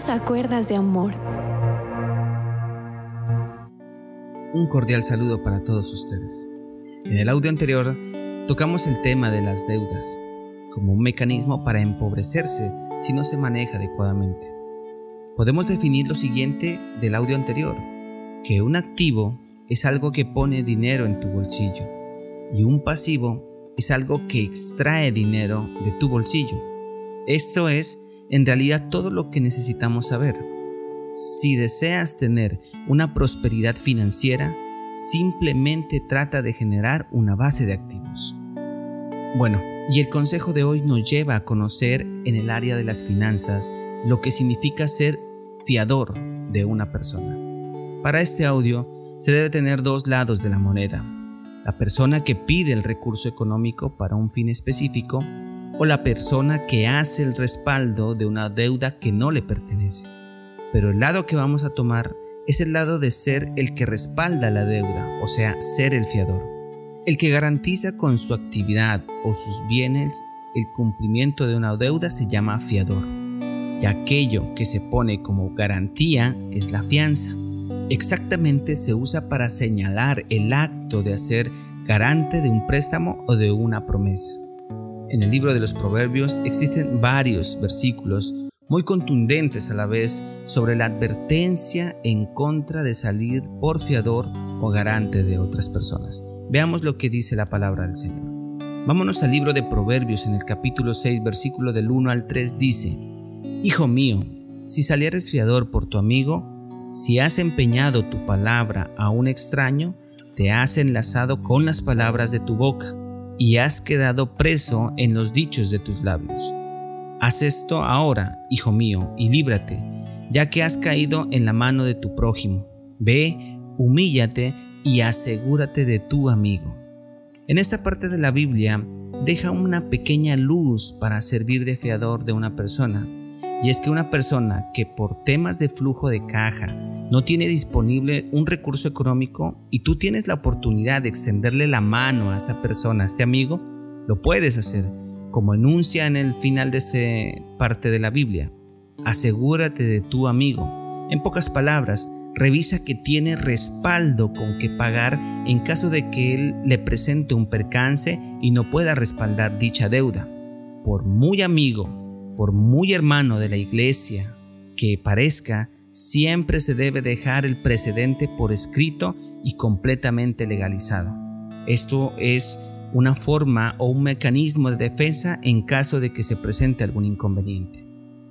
Solo a cuerdas de amor. Un cordial saludo para todos ustedes. En el audio anterior tocamos el tema de las deudas como un mecanismo para empobrecerse si no se maneja adecuadamente. Podemos definir lo siguiente del audio anterior, que un activo es algo que pone dinero en tu bolsillo y un pasivo es algo que extrae dinero de tu bolsillo. Esto es en realidad todo lo que necesitamos saber. Si deseas tener una prosperidad financiera, simplemente trata de generar una base de activos. Bueno, y el consejo de hoy nos lleva a conocer en el área de las finanzas lo que significa ser fiador de una persona. Para este audio se debe tener dos lados de la moneda. La persona que pide el recurso económico para un fin específico o la persona que hace el respaldo de una deuda que no le pertenece. Pero el lado que vamos a tomar es el lado de ser el que respalda la deuda, o sea, ser el fiador. El que garantiza con su actividad o sus bienes el cumplimiento de una deuda se llama fiador. Y aquello que se pone como garantía es la fianza. Exactamente se usa para señalar el acto de hacer garante de un préstamo o de una promesa. En el libro de los Proverbios existen varios versículos muy contundentes a la vez sobre la advertencia en contra de salir por fiador o garante de otras personas. Veamos lo que dice la palabra del Señor. Vámonos al libro de Proverbios en el capítulo 6, versículo del 1 al 3 dice, Hijo mío, si salieres fiador por tu amigo, si has empeñado tu palabra a un extraño, te has enlazado con las palabras de tu boca y has quedado preso en los dichos de tus labios. Haz esto ahora, hijo mío, y líbrate, ya que has caído en la mano de tu prójimo. Ve, humíllate y asegúrate de tu amigo. En esta parte de la Biblia deja una pequeña luz para servir de fiador de una persona, y es que una persona que por temas de flujo de caja no tiene disponible un recurso económico y tú tienes la oportunidad de extenderle la mano a esta persona, a este amigo, lo puedes hacer, como enuncia en el final de esa parte de la Biblia. Asegúrate de tu amigo. En pocas palabras, revisa que tiene respaldo con que pagar en caso de que él le presente un percance y no pueda respaldar dicha deuda. Por muy amigo, por muy hermano de la iglesia que parezca, siempre se debe dejar el precedente por escrito y completamente legalizado. Esto es una forma o un mecanismo de defensa en caso de que se presente algún inconveniente.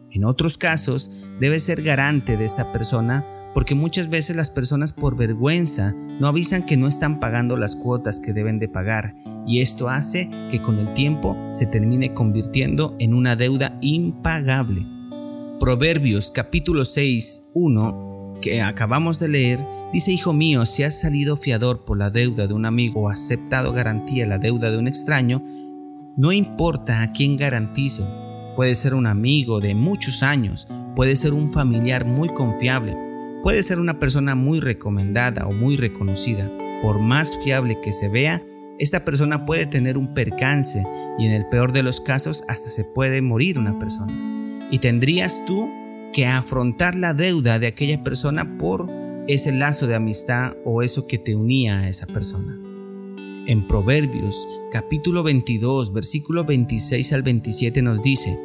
En otros casos, debe ser garante de esta persona porque muchas veces las personas por vergüenza no avisan que no están pagando las cuotas que deben de pagar y esto hace que con el tiempo se termine convirtiendo en una deuda impagable. Proverbios capítulo 6, 1, que acabamos de leer, dice, Hijo mío, si has salido fiador por la deuda de un amigo o aceptado garantía la deuda de un extraño, no importa a quién garantizo, puede ser un amigo de muchos años, puede ser un familiar muy confiable, puede ser una persona muy recomendada o muy reconocida. Por más fiable que se vea, esta persona puede tener un percance y en el peor de los casos hasta se puede morir una persona y tendrías tú que afrontar la deuda de aquella persona por ese lazo de amistad o eso que te unía a esa persona. En Proverbios capítulo 22 versículo 26 al 27 nos dice,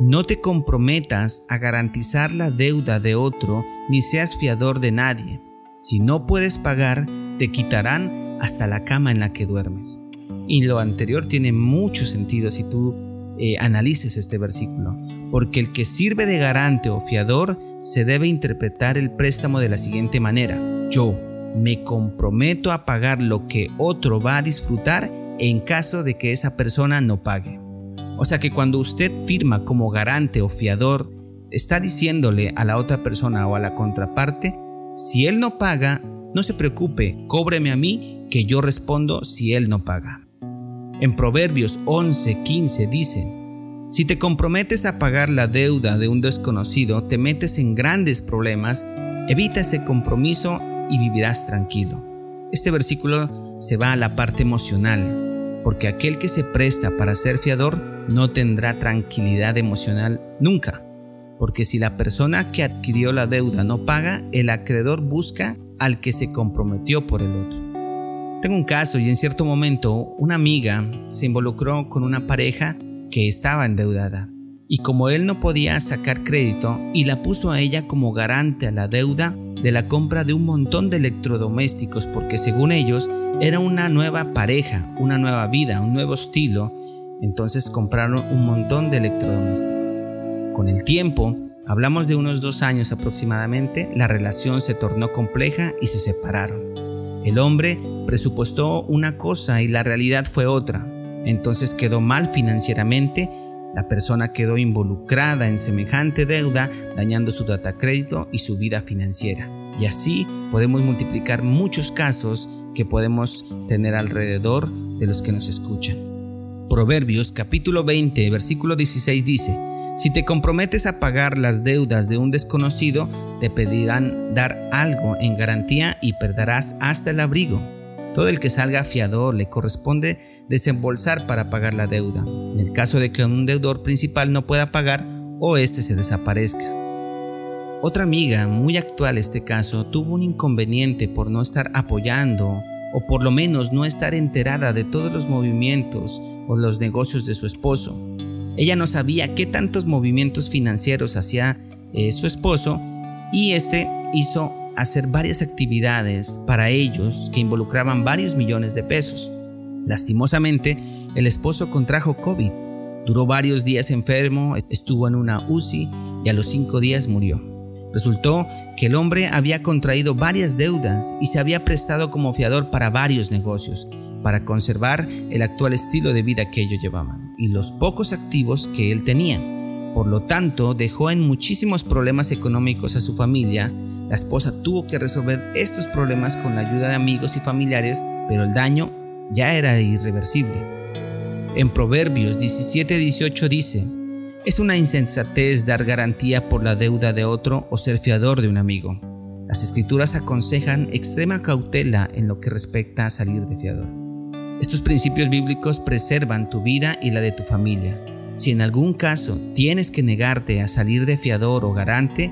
no te comprometas a garantizar la deuda de otro ni seas fiador de nadie. Si no puedes pagar, te quitarán hasta la cama en la que duermes. Y lo anterior tiene mucho sentido si tú eh, analices este versículo, porque el que sirve de garante o fiador se debe interpretar el préstamo de la siguiente manera. Yo me comprometo a pagar lo que otro va a disfrutar en caso de que esa persona no pague. O sea que cuando usted firma como garante o fiador, está diciéndole a la otra persona o a la contraparte, si él no paga, no se preocupe, cóbreme a mí que yo respondo si él no paga. En Proverbios 11:15 dice, si te comprometes a pagar la deuda de un desconocido, te metes en grandes problemas, evita ese compromiso y vivirás tranquilo. Este versículo se va a la parte emocional, porque aquel que se presta para ser fiador no tendrá tranquilidad emocional nunca. porque si la persona que adquirió la deuda no paga, el acreedor busca al que se comprometió por el otro. Tengo un caso y en cierto momento una amiga se involucró con una pareja que estaba endeudada y como él no podía sacar crédito y la puso a ella como garante a la deuda de la compra de un montón de electrodomésticos porque según ellos era una nueva pareja, una nueva vida, un nuevo estilo, entonces compraron un montón de electrodomésticos. Con el tiempo, hablamos de unos dos años aproximadamente, la relación se tornó compleja y se separaron. El hombre presupuestó una cosa y la realidad fue otra. Entonces quedó mal financieramente, la persona quedó involucrada en semejante deuda, dañando su data crédito y su vida financiera. Y así podemos multiplicar muchos casos que podemos tener alrededor de los que nos escuchan. Proverbios capítulo 20, versículo 16 dice, si te comprometes a pagar las deudas de un desconocido, te pedirán dar algo en garantía y perderás hasta el abrigo. Todo el que salga fiador le corresponde desembolsar para pagar la deuda, en el caso de que un deudor principal no pueda pagar o éste se desaparezca. Otra amiga, muy actual este caso, tuvo un inconveniente por no estar apoyando o por lo menos no estar enterada de todos los movimientos o los negocios de su esposo. Ella no sabía qué tantos movimientos financieros hacía eh, su esposo y este hizo hacer varias actividades para ellos que involucraban varios millones de pesos. Lastimosamente, el esposo contrajo COVID. Duró varios días enfermo, estuvo en una UCI y a los cinco días murió. Resultó que el hombre había contraído varias deudas y se había prestado como fiador para varios negocios, para conservar el actual estilo de vida que ellos llevaban y los pocos activos que él tenía. Por lo tanto, dejó en muchísimos problemas económicos a su familia. La esposa tuvo que resolver estos problemas con la ayuda de amigos y familiares, pero el daño ya era irreversible. En Proverbios 17:18 dice, es una insensatez dar garantía por la deuda de otro o ser fiador de un amigo. Las escrituras aconsejan extrema cautela en lo que respecta a salir de fiador. Estos principios bíblicos preservan tu vida y la de tu familia. Si en algún caso tienes que negarte a salir de fiador o garante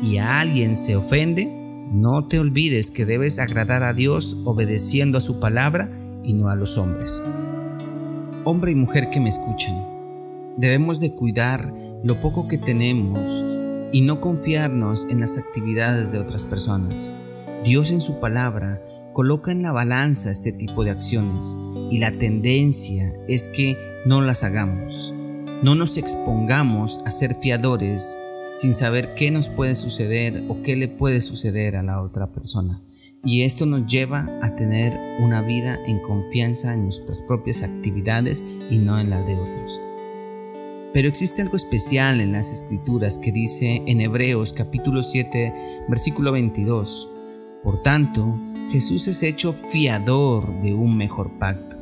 y a alguien se ofende, no te olvides que debes agradar a Dios obedeciendo a su palabra y no a los hombres. Hombre y mujer que me escuchan, debemos de cuidar lo poco que tenemos y no confiarnos en las actividades de otras personas. Dios en su palabra coloca en la balanza este tipo de acciones y la tendencia es que no las hagamos. No nos expongamos a ser fiadores sin saber qué nos puede suceder o qué le puede suceder a la otra persona. Y esto nos lleva a tener una vida en confianza en nuestras propias actividades y no en la de otros. Pero existe algo especial en las escrituras que dice en Hebreos capítulo 7 versículo 22. Por tanto, Jesús es hecho fiador de un mejor pacto.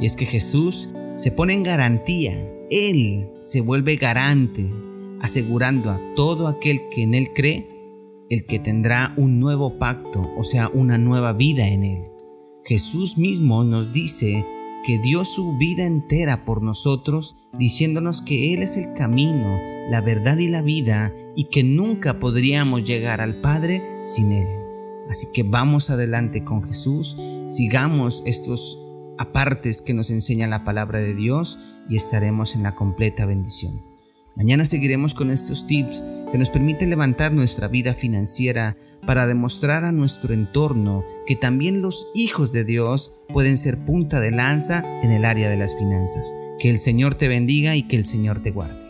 Y es que Jesús se pone en garantía, Él se vuelve garante, asegurando a todo aquel que en Él cree, el que tendrá un nuevo pacto, o sea, una nueva vida en Él. Jesús mismo nos dice que dio su vida entera por nosotros, diciéndonos que Él es el camino, la verdad y la vida, y que nunca podríamos llegar al Padre sin Él. Así que vamos adelante con Jesús, sigamos estos apartes que nos enseña la palabra de Dios y estaremos en la completa bendición. Mañana seguiremos con estos tips que nos permiten levantar nuestra vida financiera para demostrar a nuestro entorno que también los hijos de Dios pueden ser punta de lanza en el área de las finanzas. Que el Señor te bendiga y que el Señor te guarde.